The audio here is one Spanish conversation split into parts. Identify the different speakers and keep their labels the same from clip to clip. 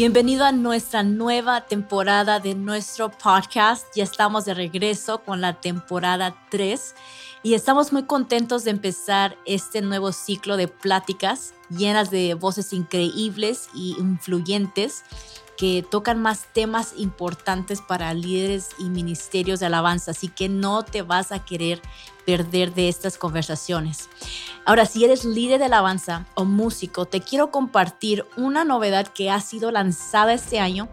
Speaker 1: Bienvenido a nuestra nueva temporada de nuestro podcast. Ya estamos de regreso con la temporada 3 y estamos muy contentos de empezar este nuevo ciclo de pláticas llenas de voces increíbles y influyentes que tocan más temas importantes para líderes y ministerios de alabanza, así que no te vas a querer perder de estas conversaciones. Ahora, si eres líder de alabanza o músico, te quiero compartir una novedad que ha sido lanzada este año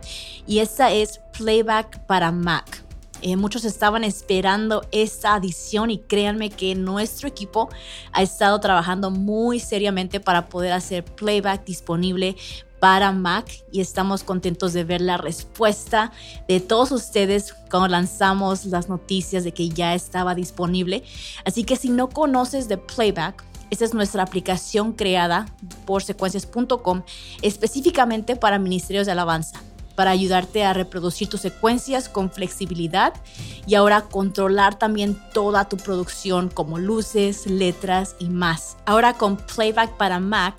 Speaker 1: y esta es Playback para Mac. Eh, muchos estaban esperando esta adición y créanme que nuestro equipo ha estado trabajando muy seriamente para poder hacer playback disponible para Mac y estamos contentos de ver la respuesta de todos ustedes cuando lanzamos las noticias de que ya estaba disponible. Así que si no conoces de Playback, esta es nuestra aplicación creada por secuencias.com específicamente para ministerios de alabanza para ayudarte a reproducir tus secuencias con flexibilidad y ahora controlar también toda tu producción como luces, letras y más. Ahora con Playback para Mac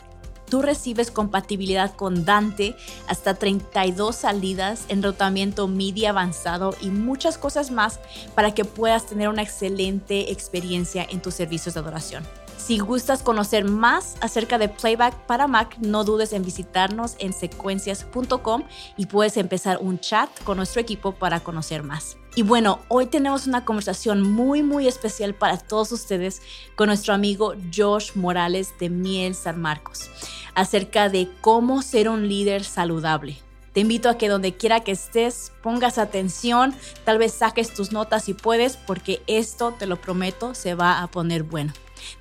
Speaker 1: tú recibes compatibilidad con Dante, hasta 32 salidas, enrotamiento MIDI avanzado y muchas cosas más para que puedas tener una excelente experiencia en tus servicios de adoración. Si gustas conocer más acerca de Playback para Mac, no dudes en visitarnos en secuencias.com y puedes empezar un chat con nuestro equipo para conocer más. Y bueno, hoy tenemos una conversación muy, muy especial para todos ustedes con nuestro amigo Josh Morales de Miel San Marcos acerca de cómo ser un líder saludable. Te invito a que donde quiera que estés pongas atención, tal vez saques tus notas si puedes, porque esto, te lo prometo, se va a poner bueno.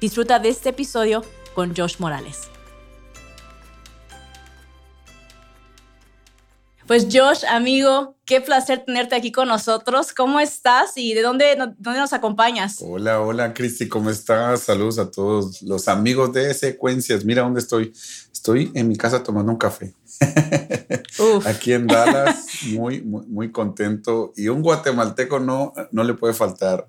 Speaker 1: Disfruta de este episodio con Josh Morales. Pues Josh, amigo, qué placer tenerte aquí con nosotros. ¿Cómo estás y de dónde, dónde nos acompañas?
Speaker 2: Hola, hola, Cristi, ¿cómo estás? Saludos a todos los amigos de Secuencias. Mira dónde estoy. Estoy en mi casa tomando un café. Aquí en Dallas, muy, muy, muy, contento. Y un guatemalteco no, no le puede faltar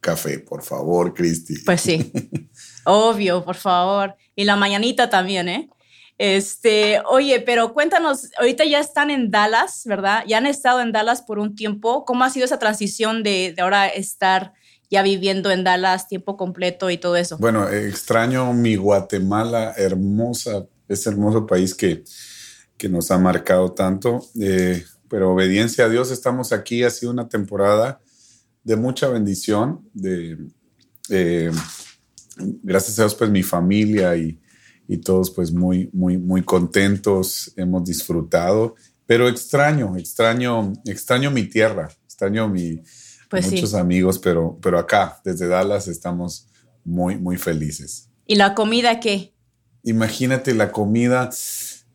Speaker 2: café, por favor, Cristi.
Speaker 1: Pues sí, obvio, por favor. Y la mañanita también, ¿eh? Este, oye, pero cuéntanos, ahorita ya están en Dallas, ¿verdad? Ya han estado en Dallas por un tiempo. ¿Cómo ha sido esa transición de, ahora estar ya viviendo en Dallas tiempo completo y todo eso?
Speaker 2: Bueno, extraño mi Guatemala, hermosa, ese hermoso país que, que nos ha marcado tanto. Eh, pero obediencia a Dios, estamos aquí. Ha sido una temporada de mucha bendición, eh, gracias a Dios, pues mi familia y y todos pues muy, muy, muy contentos, hemos disfrutado, pero extraño, extraño, extraño mi tierra, extraño mi, pues muchos amigos, pero, pero acá, desde Dallas, estamos muy, muy felices.
Speaker 1: ¿Y la comida qué?
Speaker 2: Imagínate la comida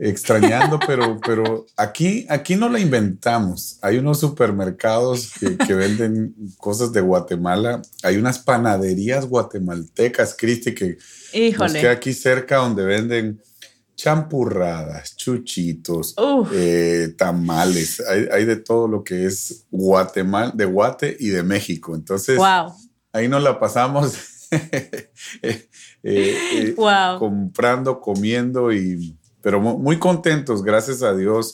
Speaker 2: extrañando, pero, pero aquí, aquí no la inventamos. Hay unos supermercados que, que, venden cosas de Guatemala. Hay unas panaderías guatemaltecas, Cristi, que Híjole. nos aquí cerca donde venden champurradas, chuchitos, eh, tamales. Hay, hay, de todo lo que es Guatemala, de Guate y de México. Entonces, ahí nos la pasamos eh, eh, comprando, comiendo y pero muy contentos, gracias a Dios,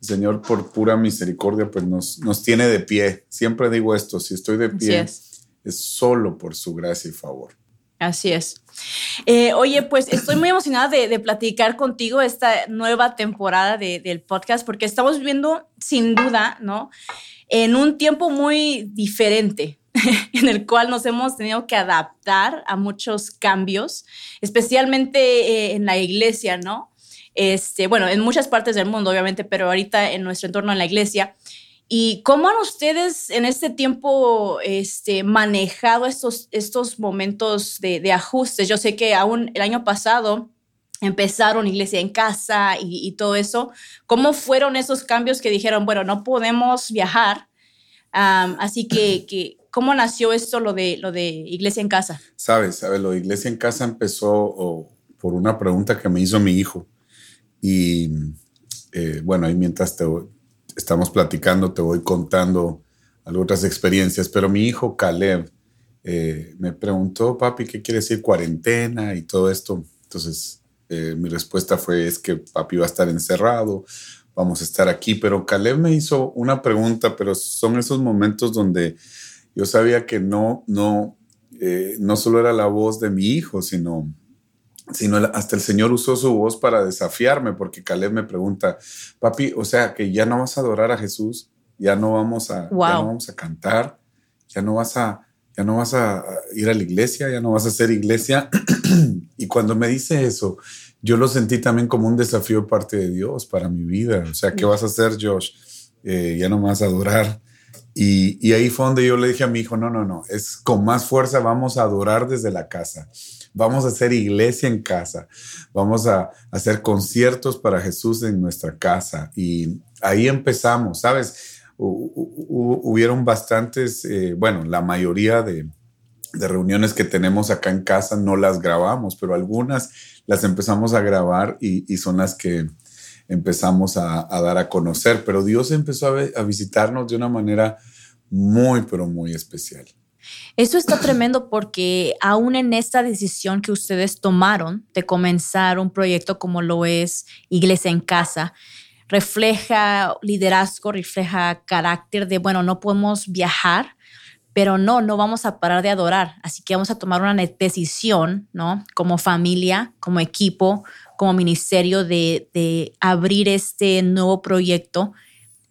Speaker 2: Señor, por pura misericordia, pues nos, nos tiene de pie. Siempre digo esto, si estoy de pie, es. solo por su gracia y favor.
Speaker 1: Así es. Eh, oye, pues estoy muy emocionada de, platicar contigo esta nueva temporada del podcast porque estamos viviendo sin duda, ¿no? En un tiempo muy diferente, en el cual nos hemos tenido que adaptar a muchos cambios, especialmente eh, en la iglesia, ¿no? Este, bueno, en muchas partes del mundo, obviamente, pero ahorita en nuestro entorno en la iglesia. ¿Y cómo han ustedes en este tiempo este, manejado estos, estos momentos de, de ajustes? Yo sé que aún el año pasado empezaron iglesia en casa y, todo eso. ¿Cómo fueron esos cambios que dijeron, bueno, no podemos viajar? así que, que, ¿cómo nació esto, lo de, lo de iglesia en casa?
Speaker 2: Sabes, sabes, lo de iglesia en casa empezó por una pregunta que me hizo mi hijo. Y eh, bueno, ahí mientras te, estamos platicando, te voy contando algunas experiencias, pero mi hijo Caleb eh, me preguntó, papi, ¿qué quiere decir cuarentena y todo esto? Entonces, eh, mi respuesta fue, es que papi va a estar encerrado vamos a estar aquí. Pero Caleb me hizo una pregunta, pero son esos momentos donde yo sabía que no, no, no solo era la voz de mi hijo, sino, sino hasta el Señor usó su voz para desafiarme, porque Caleb me pregunta, papi, o sea, que ya no vas a adorar a Jesús, ya no vamos a, ya no vamos a cantar, ya no vas a, ya no vas a ir a la iglesia, ya no vas a hacer iglesia. y cuando me dice eso, yo lo sentí también como un desafío de parte de Dios para mi vida. O sea, ¿qué vas a hacer, Josh? Eh, ya no vas a adorar. Y, ahí fue donde yo le dije a mi hijo, no, no, no, es con más fuerza vamos a adorar desde la casa. Vamos a hacer iglesia en casa. Vamos a hacer conciertos para Jesús en nuestra casa. Y ahí empezamos, ¿sabes? hubieron bastantes, eh, bueno, la mayoría de, reuniones que tenemos acá en casa no las grabamos, pero algunas las empezamos a grabar y, son las que empezamos a, dar a conocer. Pero Dios empezó a, visitarnos de una manera muy, pero muy especial.
Speaker 1: Eso está tremendo porque aún en esta decisión que ustedes tomaron de comenzar un proyecto como lo es Iglesia en Casa, refleja liderazgo, refleja carácter de, bueno, no podemos viajar, pero no, no vamos a parar de adorar. Así que vamos a tomar una decisión, ¿no? Como familia, como equipo, como ministerio de, de abrir este nuevo proyecto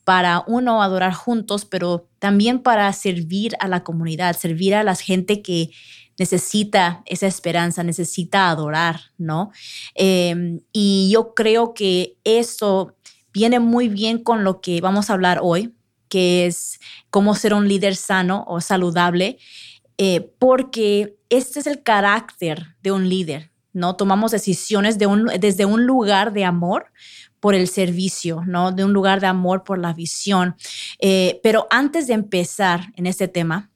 Speaker 1: para uno adorar juntos, pero también para servir a la comunidad, servir a la gente que necesita esa esperanza, necesita adorar, ¿no? Em, y yo creo que eso viene muy bien con lo que vamos a hablar hoy, que es cómo ser un líder sano o saludable, eh, porque este es el carácter de un líder, ¿no? Tomamos decisiones desde un lugar de amor por el servicio, ¿no? De un lugar de amor por la visión. Eh, pero antes de empezar en este tema,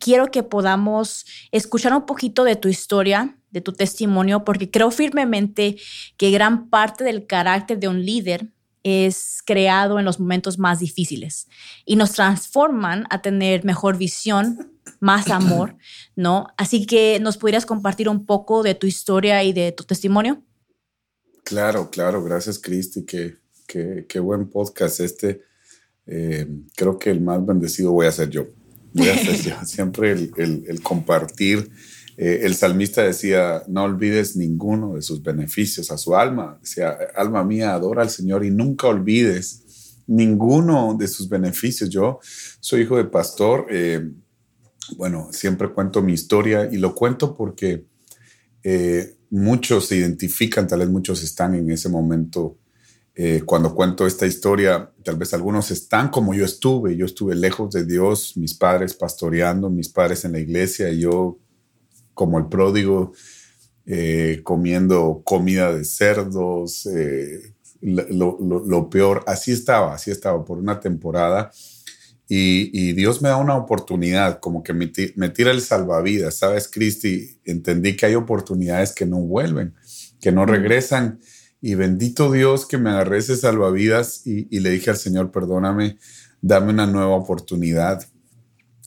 Speaker 1: quiero que podamos escuchar un poquito de tu historia, de tu testimonio, porque creo firmemente que gran parte del carácter de un líder es creado en los momentos más difíciles y nos transforman a tener mejor visión, más amor, ¿no? Así que nos podrías compartir un poco de tu historia y de tu testimonio.
Speaker 2: Claro, claro, gracias Cristi, qué, qué, buen podcast este. Eh, creo que el más bendecido voy a ser yo. Voy a ser yo. Siempre el, el, el compartir eh, el salmista decía, no olvides ninguno de sus beneficios a su alma. Decía, alma mía, adora al Señor y nunca olvides ninguno de sus beneficios. Yo soy hijo de pastor. Eh, bueno, siempre cuento mi historia y lo cuento porque eh, muchos se identifican, tal vez muchos están en ese momento. cuando cuento esta historia, tal vez algunos están como yo estuve. Yo estuve lejos de Dios, mis padres pastoreando, mis padres en la iglesia, yo como el pródigo, eh, comiendo comida de cerdos, eh, lo, peor. Así estaba, así estaba por una temporada. Y, Dios me da una oportunidad, como que me, tira el salvavidas. Sabes, Cristi, entendí que hay oportunidades que no vuelven, que no regresan. Y bendito Dios que me agarré ese salvavidas y, le dije al Señor, perdóname, dame una nueva oportunidad.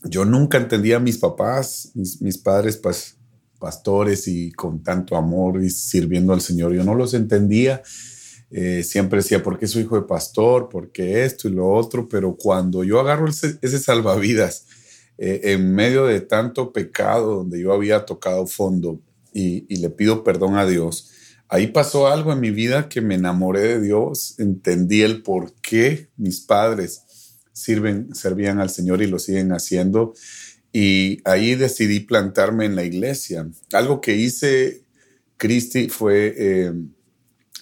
Speaker 2: Yo nunca entendía a mis papás, mis, mis padres, pues pastores y con tanto amor y sirviendo al Señor. Yo no los entendía. Eh, siempre decía, ¿por qué soy hijo de pastor? ¿Por qué esto y lo otro? Pero cuando yo agarro ese, salvavidas eh, en medio de tanto pecado donde yo había tocado fondo y, le pido perdón a Dios, ahí pasó algo en mi vida que me enamoré de Dios, entendí el por qué mis padres sirven, servían al Señor y lo siguen haciendo y ahí decidí plantarme en la iglesia. Algo que hice, Cristi, fue eh,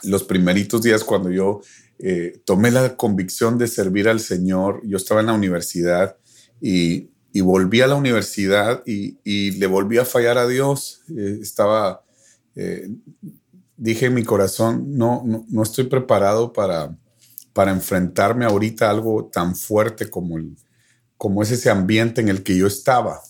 Speaker 2: los primeritos días cuando yo eh, tomé la convicción de servir al Señor. Yo estaba en la universidad y, volví a la universidad y, le volví a fallar a Dios. Eh, estaba, dije en mi corazón, no, no, estoy preparado para, para enfrentarme ahorita a algo tan fuerte como como es ese ambiente en el que yo estaba.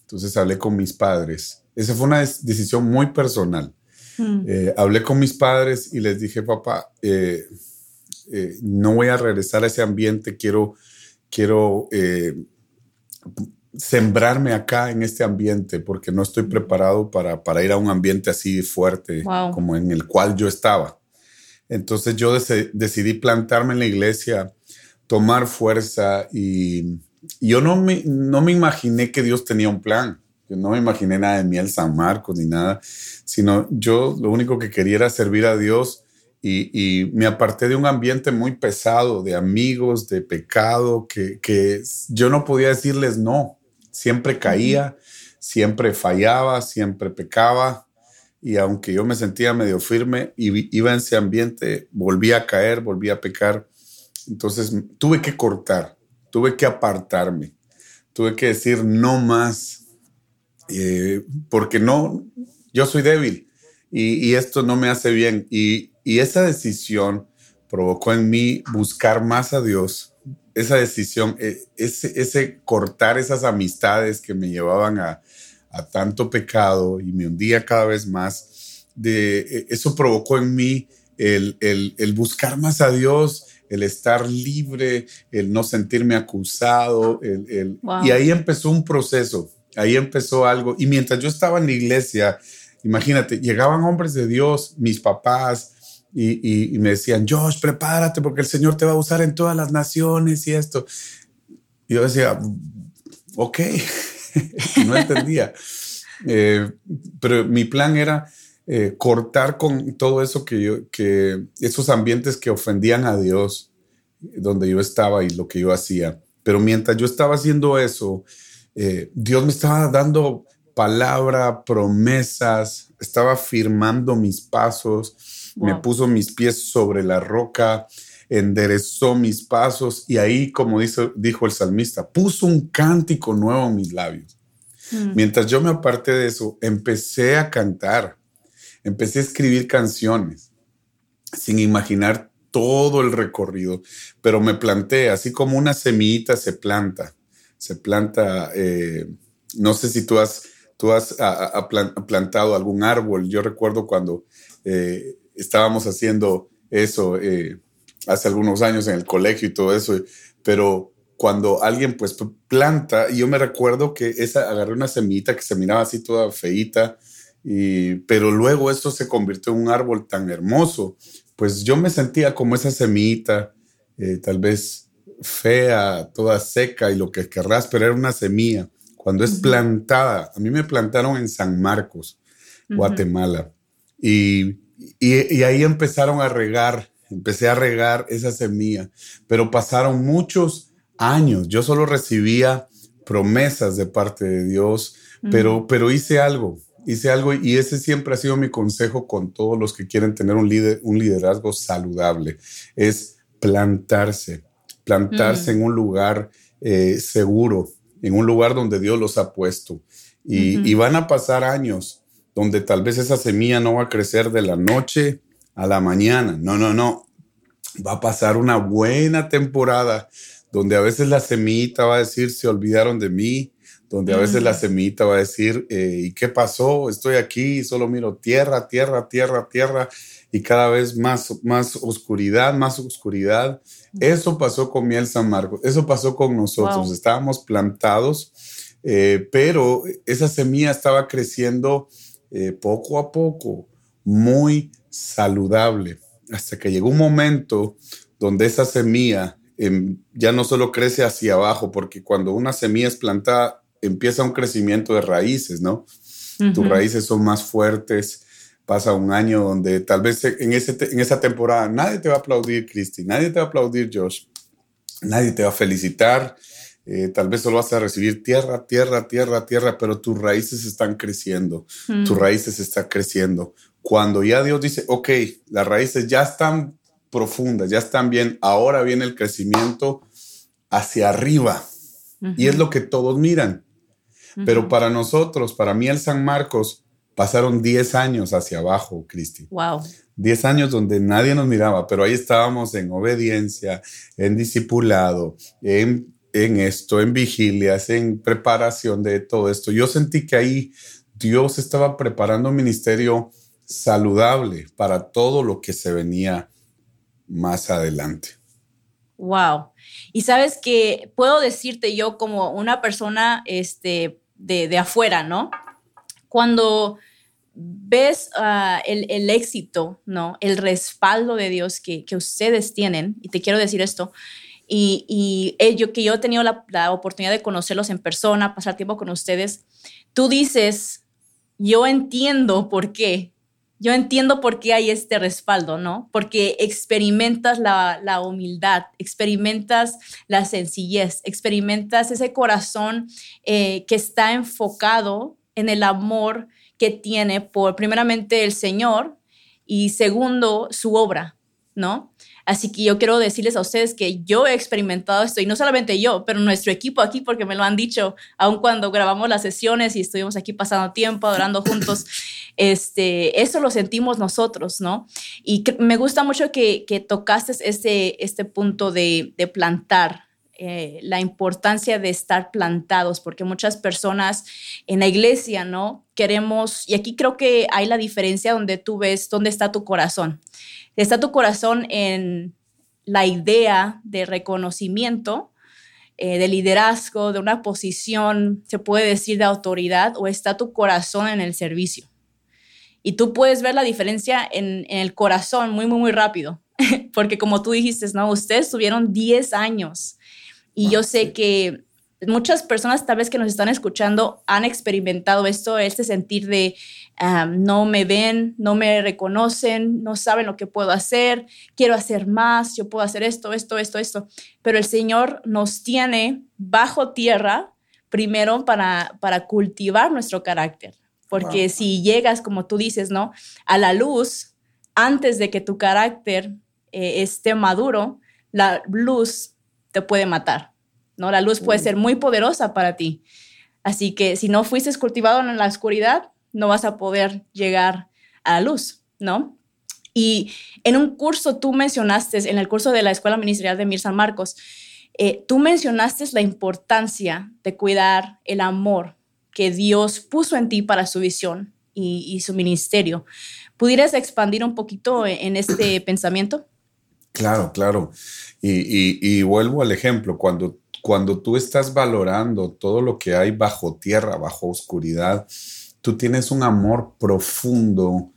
Speaker 2: Entonces hablé con mis padres. Esa fue una decisión muy personal. Hmm. Eh, hablé con mis padres y les dije, papá, eh, eh, no voy a regresar a ese ambiente, quiero, quiero sembrarme acá en este ambiente porque no estoy preparado para, para ir a un ambiente así fuerte como en el cual yo estaba. Entonces yo decidí plantarme en la iglesia, tomar fuerza y yo no me, no me imaginé que Dios tenía un plan. Yo no me imaginé nada de miel San Marcos ni nada, sino yo lo único que quería era servir a Dios y, me aparté de un ambiente muy pesado, de amigos, de pecado, que, que yo no podía decirles no. Siempre caía, siempre fallaba, siempre pecaba. Y aunque yo me sentía medio firme y iba en ese ambiente, volvía a caer, volvía a pecar. Entonces tuve que cortar, tuve que apartarme, tuve que decir no más, eh, porque no, yo soy débil y, esto no me hace bien. Y, esa decisión provocó en mí buscar más a Dios. Esa decisión, eh, ese, ese cortar esas amistades que me llevaban a, a tanto pecado y me hundía cada vez más, de, e, eso provocó en mí el, el, el buscar más a Dios, el estar libre, el no sentirme acusado, el, y ahí empezó un proceso, ahí empezó algo. Y mientras yo estaba en la iglesia, imagínate, llegaban hombres de Dios, mis papás, y, me decían, Josh, prepárate porque el Señor te va a usar en todas las naciones y esto. Y yo decía, ok, no entendía. Eh, pero mi plan era eh, cortar con todo eso que yo, que esos ambientes que ofendían a Dios, donde yo estaba y lo que yo hacía. Pero mientras yo estaba haciendo eso, eh, Dios me estaba dando palabra, promesas, estaba firmando mis pasos, me puso mis pies sobre la roca, enderezó mis pasos y ahí, como dice, dijo el salmista, puso un cántico nuevo en mis labios. Mm. Mientras yo me aparté de eso, empecé a cantar empecé a escribir canciones sin imaginar todo el recorrido, pero me planté, así como una semillita se planta, se planta, eh, no sé si tú has, tú has plantado algún árbol, yo recuerdo cuando eh, estábamos haciendo eso eh, hace algunos años en el colegio y todo eso, pero cuando alguien pues planta, y yo me recuerdo que esa agarré una semillita que se miraba así toda feita, pero luego esto se convirtió en un árbol tan hermoso, pues yo me sentía como esa semillita, eh, tal vez fea, toda seca y lo que querrás, pero era una semilla. Cuando es plantada, a mí me plantaron en San Marcos, Guatemala, y, y, ahí empezaron a regar, empecé a regar esa semilla, pero pasaron muchos años, yo solo recibía promesas de parte de Dios, pero, pero hice algo, hice algo y ese siempre ha sido mi consejo con todos los que quieren tener un, líder, un liderazgo saludable, es plantarse, plantarse mm. en un lugar eh, seguro, en un lugar donde Dios los ha puesto. Y, van a pasar años donde tal vez esa semilla no va a crecer de la noche a la mañana. No, no, no. Va a pasar una buena temporada donde a veces la semillita va a decir, se olvidaron de mí, donde a veces la semita va a decir, eh, ¿y qué pasó? Estoy aquí, solo miro tierra, tierra, tierra, tierra, y cada vez más, más oscuridad, más oscuridad. Eso pasó con Miel San Marcos, eso pasó con nosotros, estábamos plantados, eh, pero esa semilla estaba creciendo eh, poco a poco, muy saludable, hasta que llegó un momento donde esa semilla em, ya no solo crece hacia abajo, porque cuando una semilla es plantada empieza un crecimiento de raíces, ¿no? Tus raíces son más fuertes. Pasa un año donde tal vez en, ese, en esa temporada nadie te va a aplaudir, Cristi, nadie te va a aplaudir, Josh, nadie te va a felicitar. Eh, tal vez solo vas a recibir tierra, tierra, tierra, tierra, pero tus raíces están creciendo, tus raíces están creciendo. Cuando ya Dios dice, ok, las raíces ya están profundas, ya están bien, ahora viene el crecimiento hacia arriba. Y es lo que todos miran. Pero para nosotros, para mí el San Marcos, pasaron 10 años hacia abajo, Cristi.
Speaker 1: Wow.
Speaker 2: 10 años donde nadie nos miraba, pero ahí estábamos en obediencia, en discipulado, en, en esto, en vigilias, en preparación de todo esto. Yo sentí que ahí Dios estaba preparando un ministerio saludable para todo lo que se venía más adelante.
Speaker 1: Wow. Y sabes que puedo decirte yo como una persona este, de, afuera, ¿no? Cuando ves ah, el, éxito, ¿no? El respaldo de Dios que, ustedes tienen, y te quiero decir esto, y, y ello, que yo he tenido la, la, oportunidad de conocerlos en persona, pasar tiempo con ustedes, tú dices, yo entiendo por qué, yo entiendo por qué hay este respaldo, ¿no? Porque experimentas la, humildad, experimentas la sencillez, experimentas ese corazón eh, que está enfocado en el amor que tiene por, primeramente, el Señor y segundo, su obra, ¿no? Así que yo quiero decirles a ustedes que yo he experimentado esto, y no solamente yo, pero nuestro equipo aquí, porque me lo han dicho, aun cuando grabamos las sesiones y estuvimos aquí pasando tiempo, adorando juntos, este, eso lo sentimos nosotros, ¿no? Y me gusta mucho que, que tocaste este, este punto de, de plantar, eh, la importancia de estar plantados, porque muchas personas en la iglesia, ¿no? Queremos, y aquí creo que hay la diferencia donde tú ves dónde está tu corazón. ¿Está tu corazón en la idea de reconocimiento, eh, de liderazgo, de una posición, se puede decir, de autoridad, o está tu corazón en el servicio? Y tú puedes ver la diferencia en, en el corazón muy, muy, muy rápido, porque como tú dijiste, ¿no? Ustedes tuvieron 10 años y yo sé que muchas personas tal vez que nos están escuchando han experimentado esto, este sentir de ah, no me ven, no me reconocen, no saben lo que puedo hacer, quiero hacer más, yo puedo hacer esto, esto, esto, esto. Pero el Señor nos tiene bajo tierra primero para, para cultivar nuestro carácter. Porque si llegas, como tú dices, ¿no? A la luz, antes de que tu carácter eh, esté maduro, la luz te puede matar, ¿no? La luz puede ser muy poderosa para ti. Así que si no fuiste cultivado en la oscuridad, no vas a poder llegar a la luz, ¿no? Y en un curso tú mencionaste, en el curso de la Escuela Ministerial de Mir San Marcos, eh, tú mencionaste la importancia de cuidar el amor que Dios puso en ti para su visión y, su ministerio. ¿Pudieras expandir un poquito en este pensamiento?
Speaker 2: Claro, claro. Y, vuelvo al ejemplo, cuando, cuando tú estás valorando todo lo que hay bajo tierra, bajo oscuridad, tú tienes un amor profundo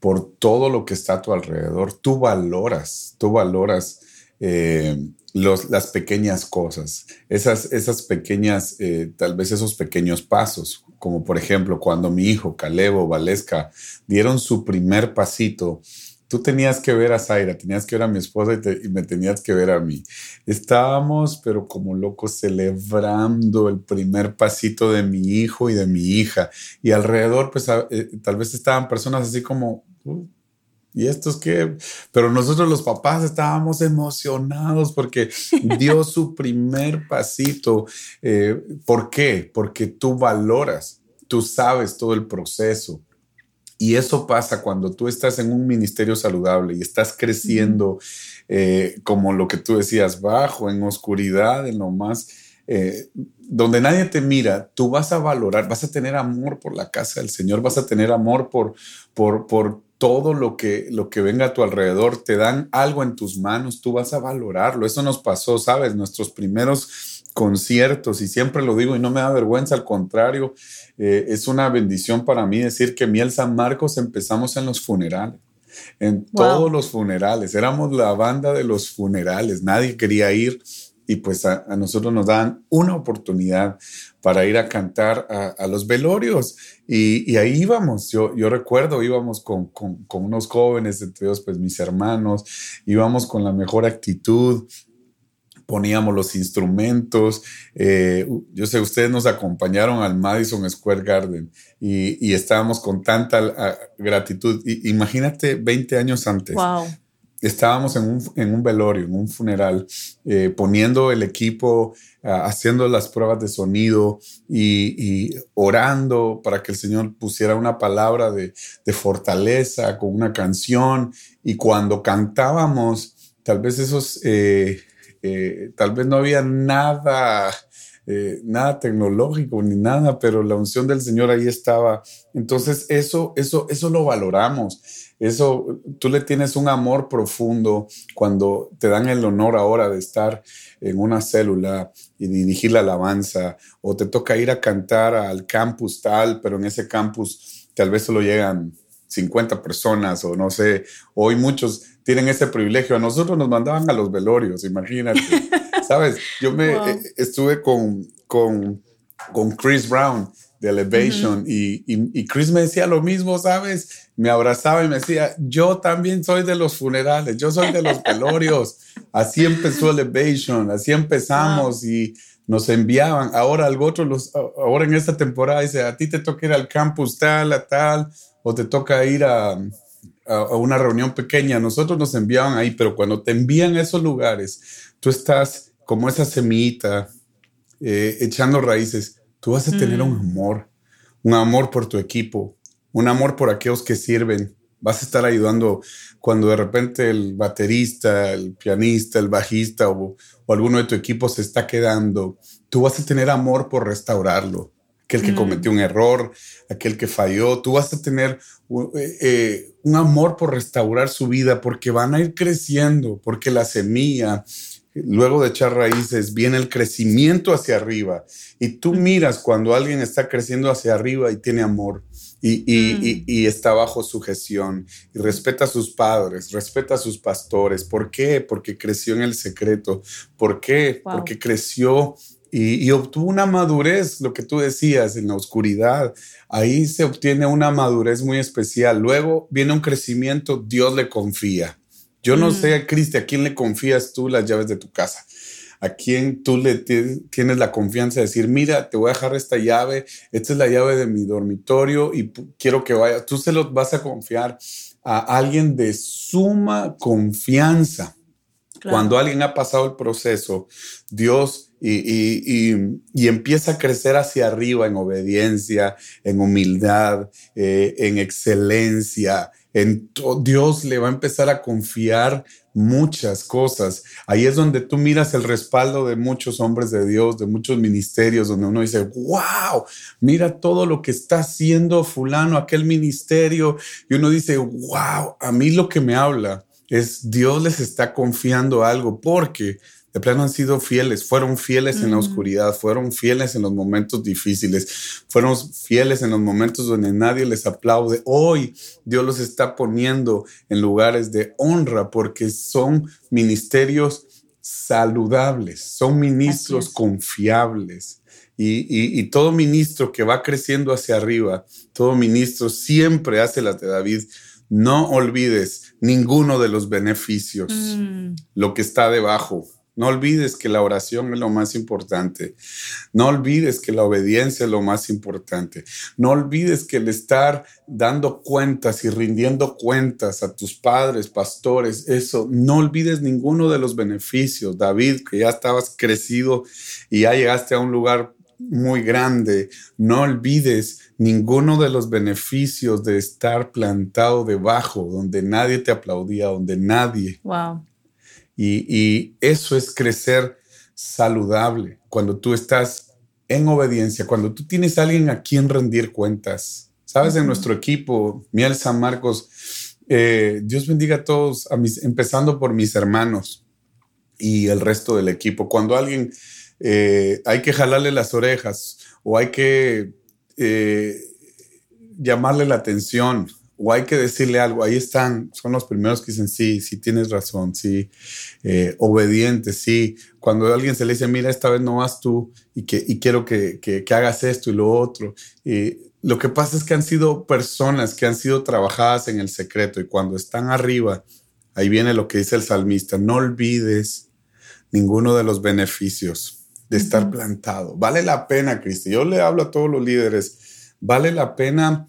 Speaker 2: por todo lo que está a tu alrededor. Tú valoras, tú valoras eh, las pequeñas cosas, esas, esas pequeñas, eh, tal vez esos pequeños pasos, como por ejemplo cuando mi hijo Calebo Valesca dieron su primer pasito tú tenías que ver a Zaira, tenías que ver a mi esposa y, me tenías que ver a mí. Estábamos, pero como locos, celebrando el primer pasito de mi hijo y de mi hija. Y alrededor, pues eh, tal vez estaban personas así como, uh, ¿y estos qué? Pero nosotros los papás estábamos emocionados porque dio su primer pasito. Eh, ¿Por qué? Porque tú valoras, tú sabes todo el proceso y eso pasa cuando tú estás en un ministerio saludable y estás creciendo eh, como lo que tú decías, bajo, en oscuridad, en lo más, eh, donde nadie te mira, tú vas a valorar, vas a tener amor por la casa del Señor, vas a tener amor por, por, por todo lo que, lo que venga a tu alrededor, te dan algo en tus manos, tú vas a valorarlo. Eso nos pasó, ¿sabes? Nuestros primeros conciertos y siempre lo digo y no me da vergüenza, al contrario, eh, es una bendición para mí decir que Miel San Marcos empezamos en los funerales, en todos los funerales, éramos la banda de los funerales, nadie quería ir y pues a, nosotros nos dan una oportunidad para ir a cantar a, los velorios y, ahí íbamos, yo, yo recuerdo, íbamos con, con, con unos jóvenes, entre ellos pues mis hermanos, íbamos con la mejor actitud, poníamos los instrumentos. Eh, yo sé, ustedes nos acompañaron al Madison Square Garden y, estábamos con tanta ah, gratitud. imagínate 20 años antes. Estábamos en un, velorio, en un funeral, eh, poniendo el equipo, ah, haciendo las pruebas de sonido y, orando para que el Señor pusiera una palabra de, fortaleza con una canción. Y cuando cantábamos, tal vez esos eh, eh, tal vez no había nada, eh, nada tecnológico ni nada, pero la unción del Señor ahí estaba. Entonces eso, eso, eso lo valoramos. Eso, tú le tienes un amor profundo cuando te dan el honor ahora de estar en una célula y dirigir la alabanza, o te toca ir a cantar al campus tal, pero en ese campus tal vez solo llegan 50 personas o no sé, hoy muchos tienen ese privilegio. A nosotros nos mandaban a los velorios, imagínate. ¿Sabes? Yo me eh, estuve con, con, con Chris Brown de Elevation y, y, Chris me decía lo mismo, ¿sabes? Me abrazaba y me decía, yo también soy de los funerales, yo soy de los velorios. Así empezó Elevation, así empezamos y nos enviaban. Ahora algo otro, los, ahora en esta temporada dice, a ti te toca ir al campus tal, a tal, o te toca ir a, a, una reunión pequeña. Nosotros nos enviaban ahí, pero cuando te envían a esos lugares, tú estás como esa semillita eh, echando raíces Tú vas a tener un mm. amor, un amor por tu equipo, un amor por aquellos que sirven. Vas a estar ayudando cuando de repente el baterista, el pianista, el bajista o, alguno de tu equipo se está quedando. Tú vas a tener amor por restaurarlo. Aquel que mm. cometió un error, aquel que falló. Tú vas a tener eh, eh, un amor por restaurar su vida porque van a ir creciendo, porque la semilla luego de echar raíces, viene el crecimiento hacia arriba. Y tú miras cuando alguien está creciendo hacia arriba y tiene amor y, y, está bajo sujeción y respeta a sus padres, respeta a sus pastores. ¿Por qué? Porque creció en el secreto. ¿Por qué? Porque creció y, obtuvo una madurez, lo que tú decías, en la oscuridad. Ahí se obtiene una madurez muy especial. Luego viene un crecimiento, Dios le confía. Yo no mm. sé, Cristi, ¿a quién le confías tú las llaves de tu casa? ¿A quién tú le tienes la confianza de decir, mira, te voy a dejar esta llave, esta es la llave de mi dormitorio y quiero que vaya? Tú se lo vas a confiar a alguien de suma confianza. Cuando alguien ha pasado el proceso, Dios y, empieza a crecer hacia arriba en obediencia, en humildad, eh, en excelencia, en Dios le va a empezar a confiar muchas cosas. Ahí es donde tú miras el respaldo de muchos hombres de Dios, de muchos ministerios, donde uno dice, wow, mira todo lo que está haciendo fulano, aquel ministerio. Y uno dice, wow, a mí lo que me habla es Dios les está confiando algo porque de plano han sido fieles, fueron fieles en la oscuridad, fueron fieles en los momentos difíciles, fueron fieles en los momentos donde nadie les aplaude. Hoy Dios los está poniendo en lugares de honra porque son ministerios saludables, son ministros confiables. Y, y, todo ministro que va creciendo hacia arriba, todo ministro siempre hace las de David. No olvides ninguno de los beneficios, mm. lo que está debajo no olvides que la oración es lo más importante. No olvides que la obediencia es lo más importante. No olvides que el estar dando cuentas y rindiendo cuentas a tus padres, pastores, eso, no olvides ninguno de los beneficios. David, que ya estabas crecido y ya llegaste a un lugar muy grande, no olvides ninguno de los beneficios de estar plantado debajo, donde nadie te aplaudía, donde nadie.
Speaker 1: Wow
Speaker 2: y, eso es crecer saludable, cuando tú estás en obediencia, cuando tú tienes a alguien a quien rendir cuentas. Sabes, en nuestro equipo, Miel San Marcos, eh, Dios bendiga a todos, a mis, empezando por mis hermanos y el resto del equipo. Cuando alguien eh, hay que jalarle las orejas o hay que eh, llamarle la atención o hay que decirle algo, ahí están, son los primeros que dicen, sí, sí tienes razón, sí, eh, obediente, sí. Cuando alguien se le dice, mira, esta vez no vas tú y, que, quiero que, que, que hagas esto y lo otro. Y lo que pasa es que han sido personas que han sido trabajadas en el secreto y cuando están arriba, ahí viene lo que dice el salmista, no olvides ninguno de los beneficios de estar plantado. Vale la pena, Cristi. Yo le hablo a todos los líderes, vale la pena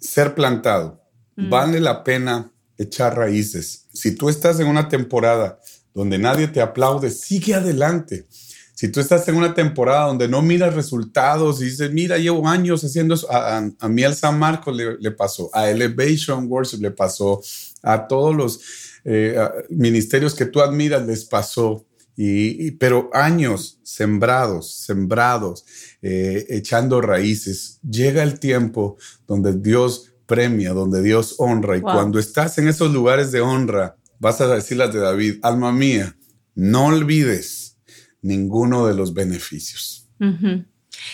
Speaker 2: ser plantado. Mm. Vale la pena echar raíces. Si tú estás en una temporada donde nadie te aplaude, sigue adelante. Si tú estás en una temporada donde no miras resultados y dices, mira, llevo años haciendo eso, a, a, mí al San Marcos le, pasó, a Elevation Worship le pasó, a todos los eh, ministerios que tú admiras les pasó. Y, pero años sembrados, sembrados, eh, echando raíces. Llega el tiempo donde Dios premia, donde Dios honra. Y cuando estás en esos lugares de honra, vas a decir las de David, alma mía, no olvides ninguno de los beneficios.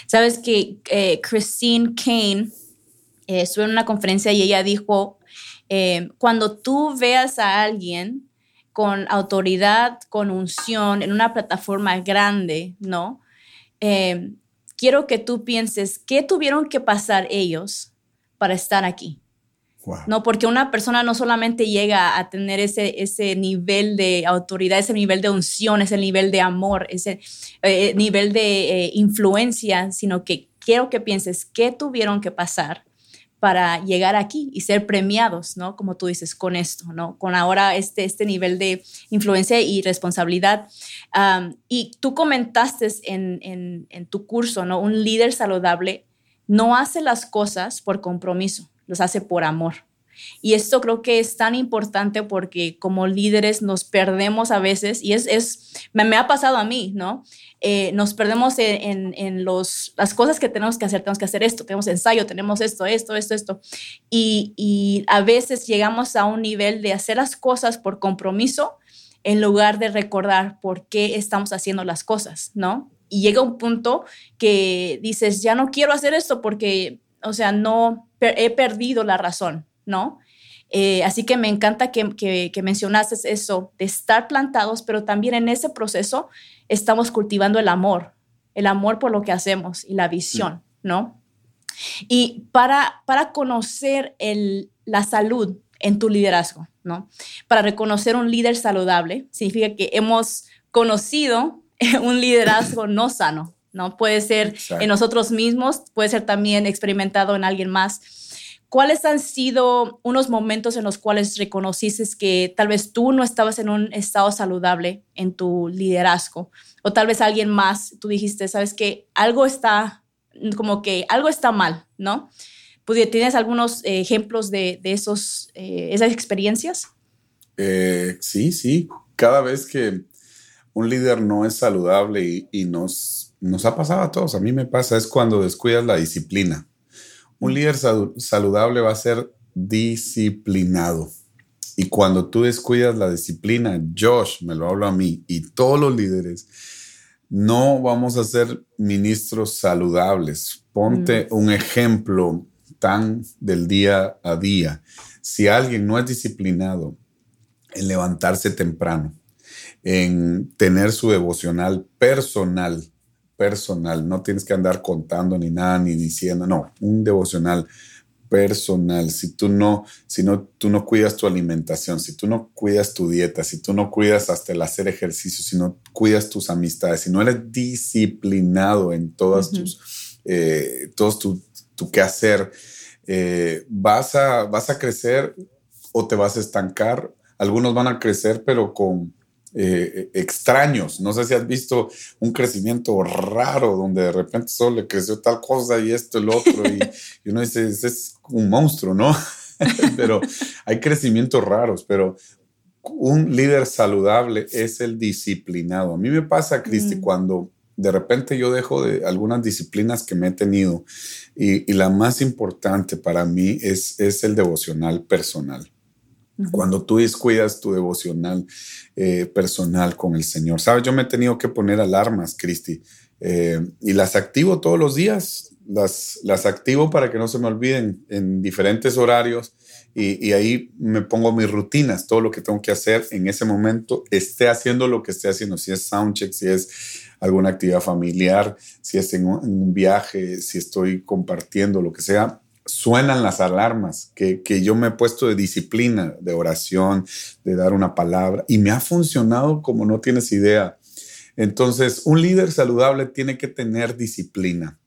Speaker 1: Sabes que eh, Christine Kane eh, estuve en una conferencia y ella dijo, eh, cuando tú veas a alguien con autoridad, con unción, en una plataforma grande, ¿no? Eh, quiero que tú pienses, ¿qué tuvieron que pasar ellos para estar aquí? No, porque una persona no solamente llega a tener ese, ese nivel de autoridad, ese nivel de unción, ese nivel de amor, ese nivel de influencia, sino que quiero que pienses qué tuvieron que pasar para llegar aquí y ser premiados, ¿no? Como tú dices, con esto, ¿no? Con ahora este, este nivel de influencia y responsabilidad. y tú comentaste en, en, en tu curso, ¿no? Un líder saludable no hace las cosas por compromiso, los hace por amor. Y esto creo que es tan importante porque como líderes nos perdemos a veces, y es, es me, ha pasado a mí, ¿no? Eh, nos perdemos en, en, los, las cosas que tenemos que hacer, tenemos que hacer esto, tenemos ensayo, tenemos esto, esto, esto, esto. Y, y a veces llegamos a un nivel de hacer las cosas por compromiso en lugar de recordar por qué estamos haciendo las cosas, ¿no? Y llega un punto que dices, ya no quiero hacer esto porque, o sea, no, he perdido la razón, ¿no? Eh, así que me encanta que, que, mencionaste eso, de estar plantados, pero también en ese proceso estamos cultivando el amor, el amor por lo que hacemos y la visión, ¿no? Y para, para conocer el, la salud en tu liderazgo, ¿no? Para reconocer un líder saludable, significa que hemos conocido un liderazgo no sano, ¿no? Puede ser en nosotros mismos, puede ser también experimentado en alguien más ¿cuáles han sido unos momentos en los cuales reconociste que tal vez tú no estabas en un estado saludable en tu liderazgo? O tal vez alguien más, tú dijiste, sabes que algo está, como que algo está mal, ¿no? ¿Tienes algunos ejemplos de, esos, eh, esas experiencias?
Speaker 2: Eh, sí, sí. Cada vez que un líder no es saludable y, y, nos, nos ha pasado a todos, a mí me pasa, es cuando descuidas la disciplina. Un líder saludable va a ser disciplinado. Y cuando tú descuidas la disciplina, Josh, me lo hablo a mí, y todos los líderes, no vamos a ser ministros saludables. Ponte mm. un ejemplo tan del día a día. Si alguien no es disciplinado en levantarse temprano, en tener su devocional personal, personal, no tienes que andar contando ni nada ni diciendo, no, un devocional personal. Si tú no, si no, tú no cuidas tu alimentación, si tú no cuidas tu dieta, si tú no cuidas hasta el hacer ejercicio, si no cuidas tus amistades, si no eres disciplinado en todas tus, eh, todos tu, tu quehacer, eh, vas, a, vas a crecer o te vas a estancar. Algunos van a crecer, pero con, eh, extraños. No sé si has visto un crecimiento raro donde de repente solo le creció tal cosa y esto, el otro, y, uno dice, es un monstruo, ¿no? pero hay crecimientos raros, pero un líder saludable es el disciplinado. A mí me pasa, Cristi, mm. cuando de repente yo dejo de algunas disciplinas que me he tenido y, y la más importante para mí es, es el devocional personal. Cuando tú descuidas tu devocional eh, personal con el Señor. Sabes, yo me he tenido que poner alarmas, Cristi, eh, y las activo todos los días. Las, las activo para que no se me olviden en diferentes horarios. Y, y, ahí me pongo mis rutinas, todo lo que tengo que hacer en ese momento, esté haciendo lo que esté haciendo, si es soundcheck, si es alguna actividad familiar, si es en un viaje, si estoy compartiendo, lo que sea, suenan las alarmas que, yo me he puesto de disciplina, de oración, de dar una palabra, y me ha funcionado como no tienes idea. Entonces, un líder saludable tiene que tener disciplina.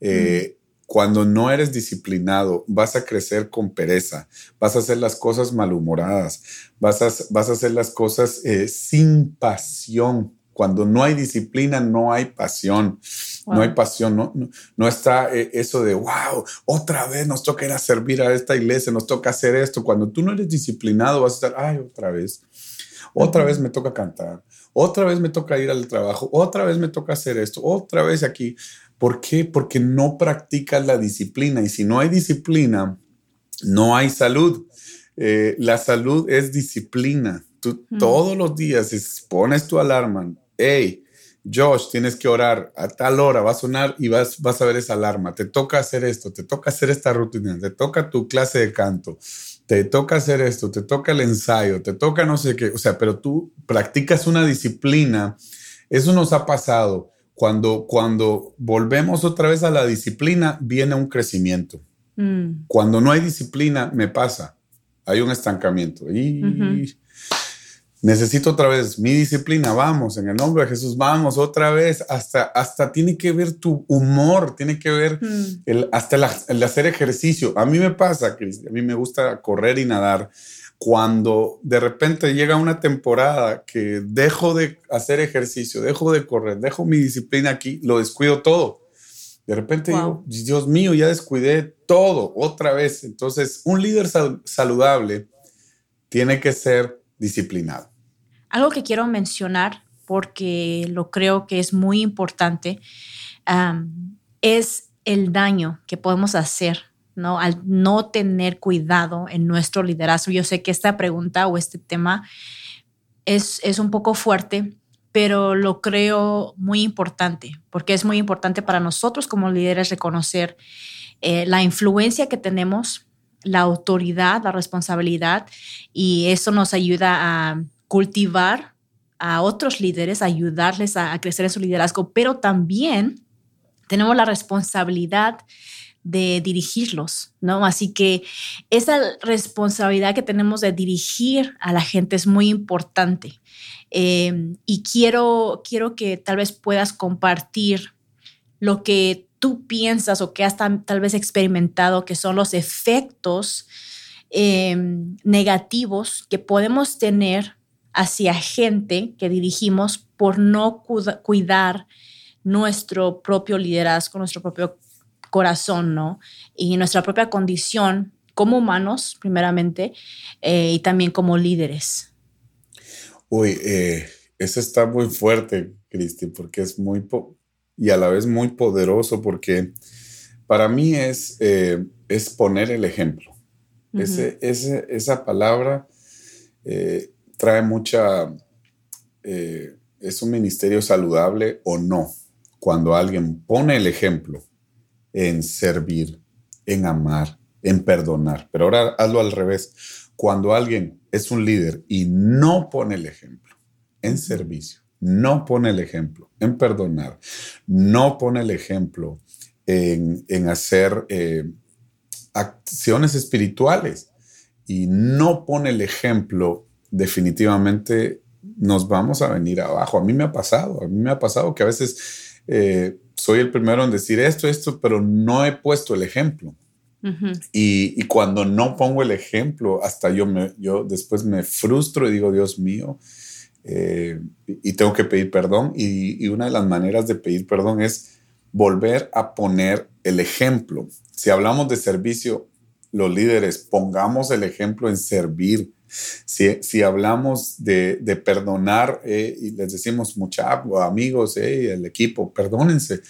Speaker 2: Eh, mm. Cuando no eres disciplinado, vas a crecer con pereza, vas a hacer las cosas malhumoradas, vas a, vas a hacer las cosas eh, sin pasión. Cuando no hay disciplina, no hay pasión. No hay pasión, no, no, está eh, eso de, wow, otra vez nos toca ir a servir a esta iglesia, nos toca hacer esto. Cuando tú no eres disciplinado, vas a estar, ay, otra vez, otra vez me toca cantar, otra vez me toca ir al trabajo, otra vez me toca hacer esto, otra vez aquí. ¿Por qué? Porque no practicas la disciplina y si no hay disciplina, no hay salud. Eh, la salud es disciplina. Tú todos los días pones tu alarma, hey, Josh, tienes que orar a tal hora, va a sonar y vas, vas a ver esa alarma. Te toca hacer esto, te toca hacer esta rutina, te toca tu clase de canto, te toca hacer esto, te toca el ensayo, te toca no sé qué. O sea, pero tú practicas una disciplina. Eso nos ha pasado. Cuando, cuando volvemos otra vez a la disciplina, viene un crecimiento. Mm. Cuando no hay disciplina, me pasa. Hay un estancamiento. Y necesito otra vez mi disciplina, vamos, en el nombre de Jesús, vamos otra vez, hasta, hasta tiene que ver tu humor, tiene que ver hmm. el, hasta el, hacer ejercicio. A mí me pasa, Cristi, a mí me gusta correr y nadar. Cuando de repente llega una temporada que dejo de hacer ejercicio, dejo de correr, dejo mi disciplina aquí, lo descuido todo. De repente digo, Dios mío, ya descuidé todo otra vez. Entonces, un líder saludable tiene que ser disciplinado.
Speaker 1: Algo que quiero mencionar, porque lo creo que es muy importante, es el daño que podemos hacer ¿no? al no tener cuidado en nuestro liderazgo. Yo sé que esta pregunta o este tema es, es un poco fuerte, pero lo creo muy importante, porque es muy importante para nosotros como líderes reconocer eh, la influencia que tenemos la autoridad, la responsabilidad y eso nos ayuda a cultivar a otros líderes, ayudarles a, crecer en su liderazgo, pero también tenemos la responsabilidad de dirigirlos, ¿no? Así que esa responsabilidad que tenemos de dirigir a la gente es muy importante. Eh, y quiero, quiero que tal vez puedas compartir lo que tú piensas o que has tal vez experimentado que son los efectos em, negativos que podemos tener hacia gente que dirigimos por no cuidar nuestro propio liderazgo, nuestro propio corazón, ¿no? Y nuestra propia condición como humanos, primeramente, eh, y también como líderes.
Speaker 2: Uy, eh, eso está muy fuerte, Cristi, porque es muy, y a la vez muy poderoso porque para mí es, eh, es poner el ejemplo. ese, esa palabra eh, trae mucha, eh, es un ministerio saludable o no, cuando alguien pone el ejemplo en servir, en amar, en perdonar. Pero ahora hazlo al revés. Cuando alguien es un líder y no pone el ejemplo en servicio, no pone el ejemplo en perdonar, no pone el ejemplo en, hacer eh, acciones espirituales y no pone el ejemplo, definitivamente nos vamos a venir abajo. A mí me ha pasado, a mí me ha pasado que a veces eh, soy el primero en decir esto, esto, pero no he puesto el ejemplo. y, cuando no pongo el ejemplo, hasta yo, me, yo después me frustro y digo, Dios mío, eh, y tengo que pedir perdón. Y, una de las maneras de pedir perdón es volver a poner el ejemplo. Si hablamos de servicio, los líderes, pongamos el ejemplo en servir. Si, si hablamos de, de perdonar eh, y les decimos muchachos, amigos, eh, el equipo, perdónense,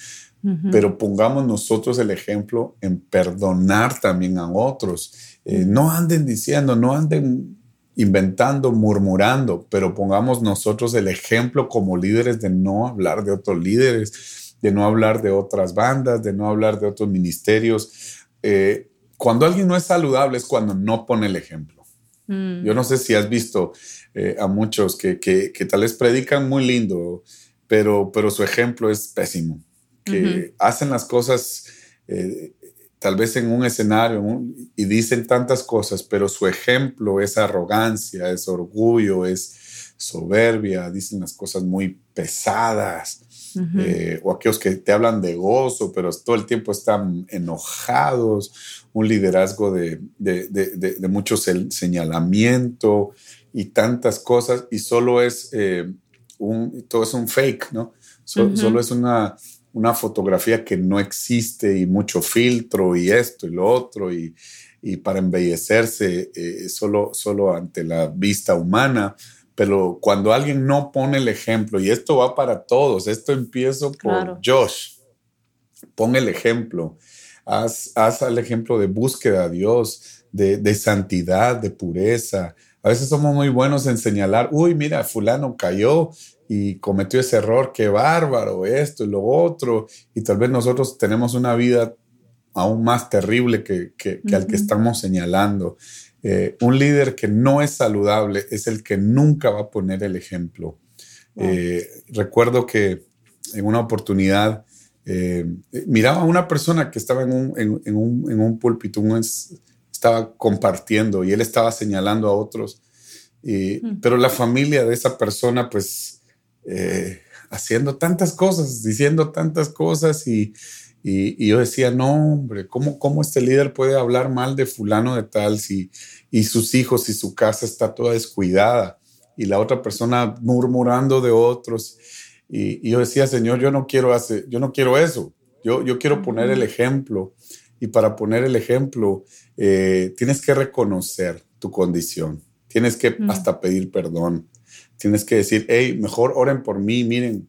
Speaker 2: pero pongamos nosotros el ejemplo en perdonar también a otros. no anden diciendo, no anden inventando, murmurando, pero pongamos nosotros el ejemplo como líderes de no hablar de otros líderes, de no hablar de otras bandas, de no hablar de otros ministerios. Eh, cuando alguien no es saludable es cuando no pone el ejemplo. Mm. Yo no sé si has visto eh, a muchos que, que, tal vez predican muy lindo, pero, pero su ejemplo es pésimo, que hacen las cosas eh, tal vez en un escenario y dicen tantas cosas, pero su ejemplo es arrogancia, es orgullo, es soberbia, dicen las cosas muy pesadas. Eh, o aquellos que te hablan de gozo, pero todo el tiempo están enojados, un liderazgo de, de, de, mucho señalamiento y tantas cosas, y solo es eh, un, todo es un fake, ¿no? Solo es una, una fotografía que no existe y mucho filtro y esto y lo otro y, para embellecerse eh, solo, solo ante la vista humana. Pero cuando alguien no pone el ejemplo, y esto va para todos, esto empiezo por Josh, pon el ejemplo, haz, haz el ejemplo de búsqueda a Dios, de, de santidad, de pureza, A veces somos muy buenos en señalar, uy, mira, fulano cayó y cometió ese error, qué bárbaro, esto y lo otro. Y tal vez nosotros tenemos una vida aún más terrible que, que, al que estamos señalando. Eh, un líder que no es saludable es el que nunca va a poner el ejemplo. Eh, recuerdo que en una oportunidad eh, miraba a una persona que estaba en un, en, un, en un púlpito, estaba compartiendo y él estaba señalando a otros. Y, Pero la familia de esa persona, pues, eh, haciendo tantas cosas, diciendo tantas cosas y, y, yo decía, no, hombre, ¿cómo, ¿cómo este líder puede hablar mal de fulano de tal si y sus hijos y su casa está toda descuidada? Y la otra persona murmurando de otros. Y, yo decía, Señor, yo no quiero hacer, yo no quiero eso. Yo, yo quiero poner el ejemplo. Y para poner el ejemplo, eh, tienes que reconocer tu condición. Tienes que hasta pedir perdón. Tienes que decir, hey, mejor oren por mí, miren,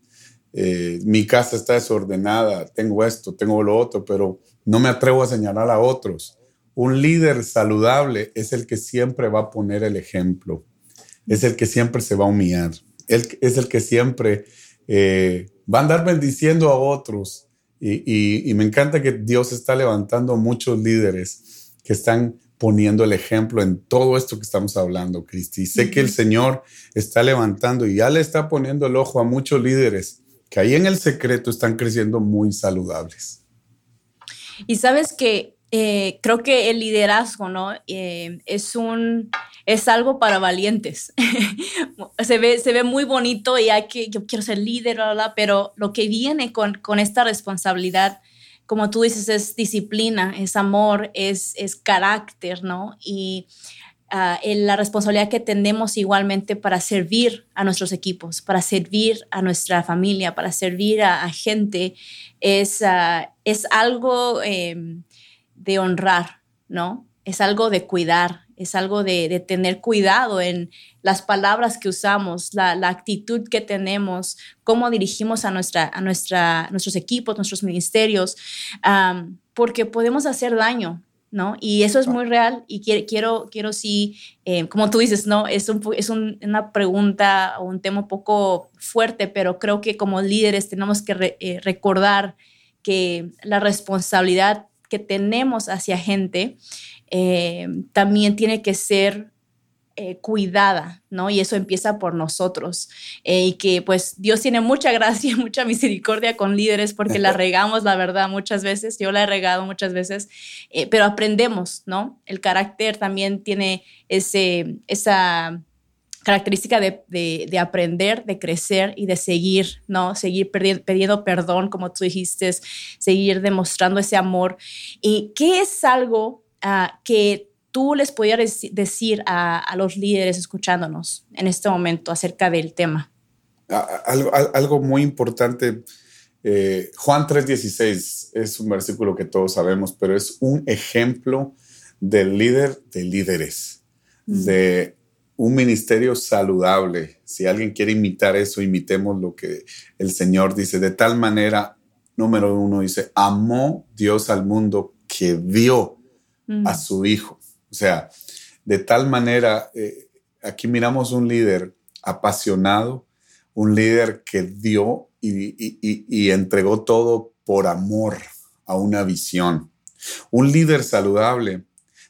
Speaker 2: eh, mi casa está desordenada, tengo esto, tengo lo otro, pero no me atrevo a señalar a otros. Un líder saludable es el que siempre va a poner el ejemplo, es el que siempre se va a humillar, es el que siempre eh, va a andar bendiciendo a otros. Y, y me encanta que Dios está levantando muchos líderes que están poniendo el ejemplo en todo esto que estamos hablando, Cristi. Sé que el Señor está levantando y ya le está poniendo el ojo a muchos líderes que ahí en el secreto están creciendo muy saludables.
Speaker 1: Y sabes que eh, creo que el liderazgo, ¿no? Eh, es un, es algo para valientes. se, ve, se ve muy bonito y hay que, yo quiero ser líder, pero lo que viene con, con esta responsabilidad como tú dices, es disciplina, es amor, es, es carácter, ¿no? Y uh, la responsabilidad que tenemos igualmente para servir a nuestros equipos, para servir a nuestra familia, para servir a, gente, es, uh, es algo eh, de honrar, ¿no? Es algo de cuidar, es algo de, tener cuidado en las palabras que usamos, la, actitud que tenemos, cómo dirigimos a, nuestra, a nuestra, nuestros equipos, nuestros ministerios, porque podemos hacer daño, ¿no? Y eso es muy real y quiero, quiero, quiero sí, eh, como tú dices, ¿no? Es, un, es una pregunta o un tema un poco fuerte, pero creo que como líderes tenemos que eh, recordar que la responsabilidad que tenemos hacia gente eh, también tiene que ser eh, cuidada, ¿no? Y eso empieza por nosotros. Eh, y que pues Dios tiene mucha gracia, mucha misericordia con líderes porque la regamos, la verdad, muchas veces. Yo la he regado muchas veces, pero aprendemos, ¿no? El carácter también tiene ese, esa característica de, de, aprender, de crecer y de seguir, ¿no? Seguir pidiendo perdón, como tú dijiste, seguir demostrando ese amor. ¿Y qué es algo Ah, que tú les pudieras decir a, los líderes escuchándonos en este momento acerca del tema?
Speaker 2: Algo, algo muy importante. Eh, Juan 3:16 es un versículo que todos sabemos, pero es un ejemplo del líder de líderes, mm. de un ministerio saludable. Si alguien quiere imitar eso, imitemos lo que el Señor dice. De tal manera, número uno dice, amó Dios al mundo que dio a su hijo. O sea, de tal manera, eh, aquí miramos un líder apasionado, un líder que dio y, entregó todo por amor a una visión. Un líder saludable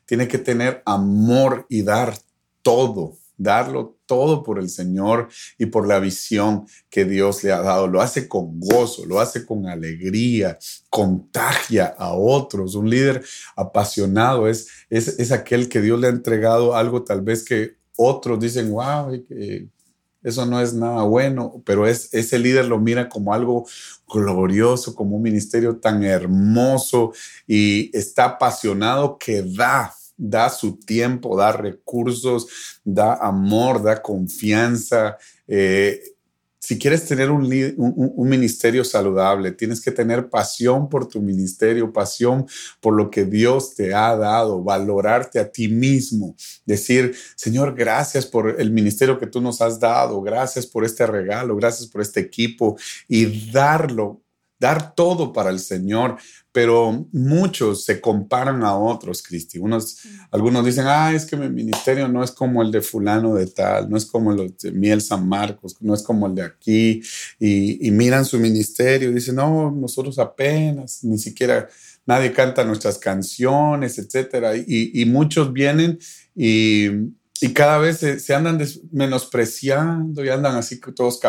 Speaker 2: tiene que tener amor y dar todo, darlo todo por el Señor y por la visión que Dios le ha dado. Lo hace con gozo, lo hace con alegría, contagia a otros. Un líder apasionado es, es, aquel que Dios le ha entregado algo tal vez que otros dicen, wow, eso no es nada bueno, pero es, ese líder lo mira como algo glorioso, como un ministerio tan hermoso y está apasionado que da, da su tiempo, da recursos, da amor, da confianza. Eh, si quieres tener un, ministerio saludable, tienes que tener pasión por tu ministerio, pasión por lo que Dios te ha dado, valorarte a ti mismo, decir, Señor, gracias por el ministerio que tú nos has dado, gracias por este regalo, gracias por este equipo y darlo dar todo para el Señor, pero muchos se comparan a otros, Cristi. Unos, algunos dicen, ah, es que mi ministerio no es como el de fulano de tal, no es como el de Miel San Marcos, no es como el de aquí, y, miran su ministerio y dicen, no, nosotros apenas, ni siquiera nadie canta nuestras canciones, etcétera, y, muchos vienen y y cada vez se, andan menospreciando y andan así todos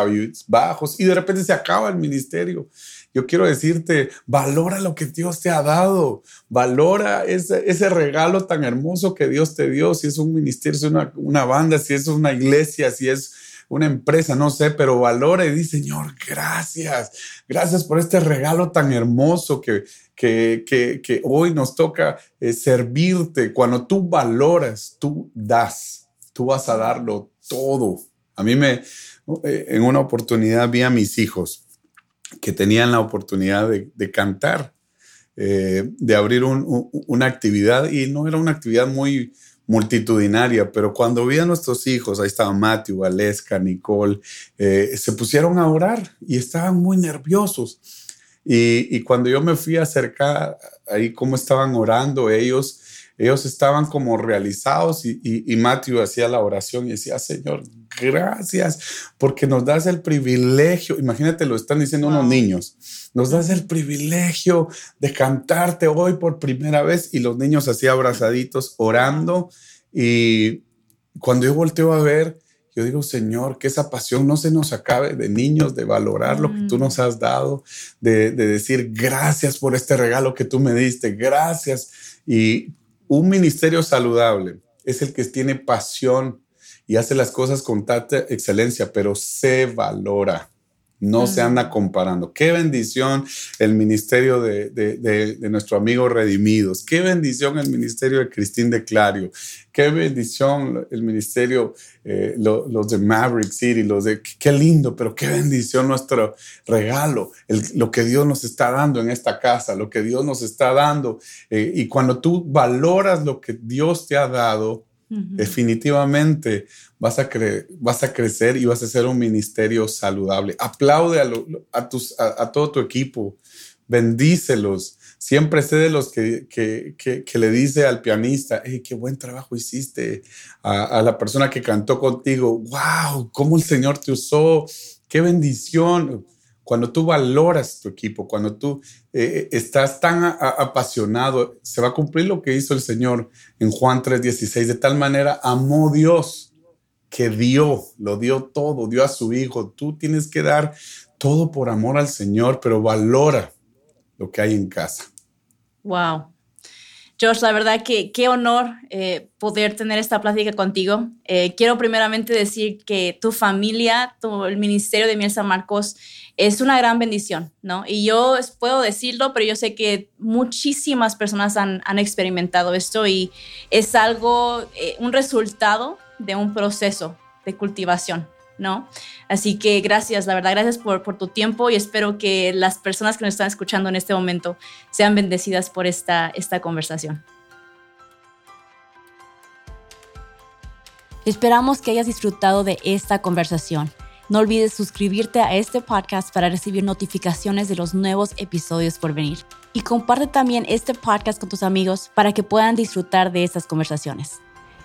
Speaker 2: bajos y de repente se acaba el ministerio. Yo quiero decirte, valora lo que Dios te ha dado, valora ese, ese regalo tan hermoso que Dios te dio, si es un ministerio, si es una, una banda, si es una iglesia, si es una empresa, no sé, pero valora y dice, Señor, gracias, gracias por este regalo tan hermoso que, que, que, que hoy nos toca eh, servirte. Cuando tú valoras, tú das. Tú vas a darlo todo. A mí me, eh, en una oportunidad vi a mis hijos que tenían la oportunidad de, cantar, eh, de abrir una actividad y no era una actividad muy multitudinaria, pero cuando vi a nuestros hijos, ahí estaban Matthew, Valeska, Nicole, eh, se pusieron a orar y estaban muy nerviosos. Y, y, cuando yo me fui a acercar ahí cómo estaban orando ellos, ellos estaban como realizados y, y, Matthew hacía la oración y decía, Señor, gracias porque nos das el privilegio, imagínate, lo están diciendo unos niños, nos das el privilegio de cantarte hoy por primera vez y los niños así abrazaditos orando. Y cuando yo volteo a ver, yo digo, Señor, que esa pasión no se nos acabe de niños, de valorar lo que tú nos has dado, de, de, decir gracias por este regalo que tú me diste, gracias. Y un ministerio saludable es el que tiene pasión y hace las cosas con tanta excelencia, pero se valora. No se anda comparando. Qué bendición el ministerio de, nuestro amigo Redimidos. Qué bendición el ministerio de Cristín de Clario. Qué bendición el ministerio, eh, los de Maverick City, los de qué lindo, pero qué bendición nuestro regalo, lo que Dios nos está dando en esta casa, lo que Dios nos está dando. Eh, y cuando tú valoras lo que Dios te ha dado, definitivamente vas a, vas a crecer y vas a ser un ministerio saludable. Aplaude a, tus, a, todo tu equipo, bendícelos. Siempre sé de los que, que, le dice al pianista, hey, qué buen trabajo hiciste. A, la persona que cantó contigo, wow, cómo el Señor te usó, qué bendición. Cuando tú valoras tu equipo, cuando tú eh, estás tan apasionado, se va a cumplir lo que hizo el Señor en Juan 3:16. De tal manera amó Dios que dio, lo dio todo, dio a su Hijo. Tú tienes que dar todo por amor al Señor, pero valora lo que hay en casa.
Speaker 1: Wow. George, la verdad que qué honor eh, poder tener esta plática contigo. Eh, quiero primeramente decir que tu familia, tu, el Ministerio de Miel San Marcos es una gran bendición, ¿no? Y yo puedo decirlo, pero yo sé que muchísimas personas han, han experimentado esto y es algo, eh, un resultado de un proceso de cultivación, ¿no? Así que gracias, la verdad, gracias por, tu tiempo y espero que las personas que nos están escuchando en este momento sean bendecidas por esta, esta conversación. Esperamos que hayas disfrutado de esta conversación. No olvides suscribirte a este podcast para recibir notificaciones de los nuevos episodios por venir. Y comparte también este podcast con tus amigos para que puedan disfrutar de estas conversaciones.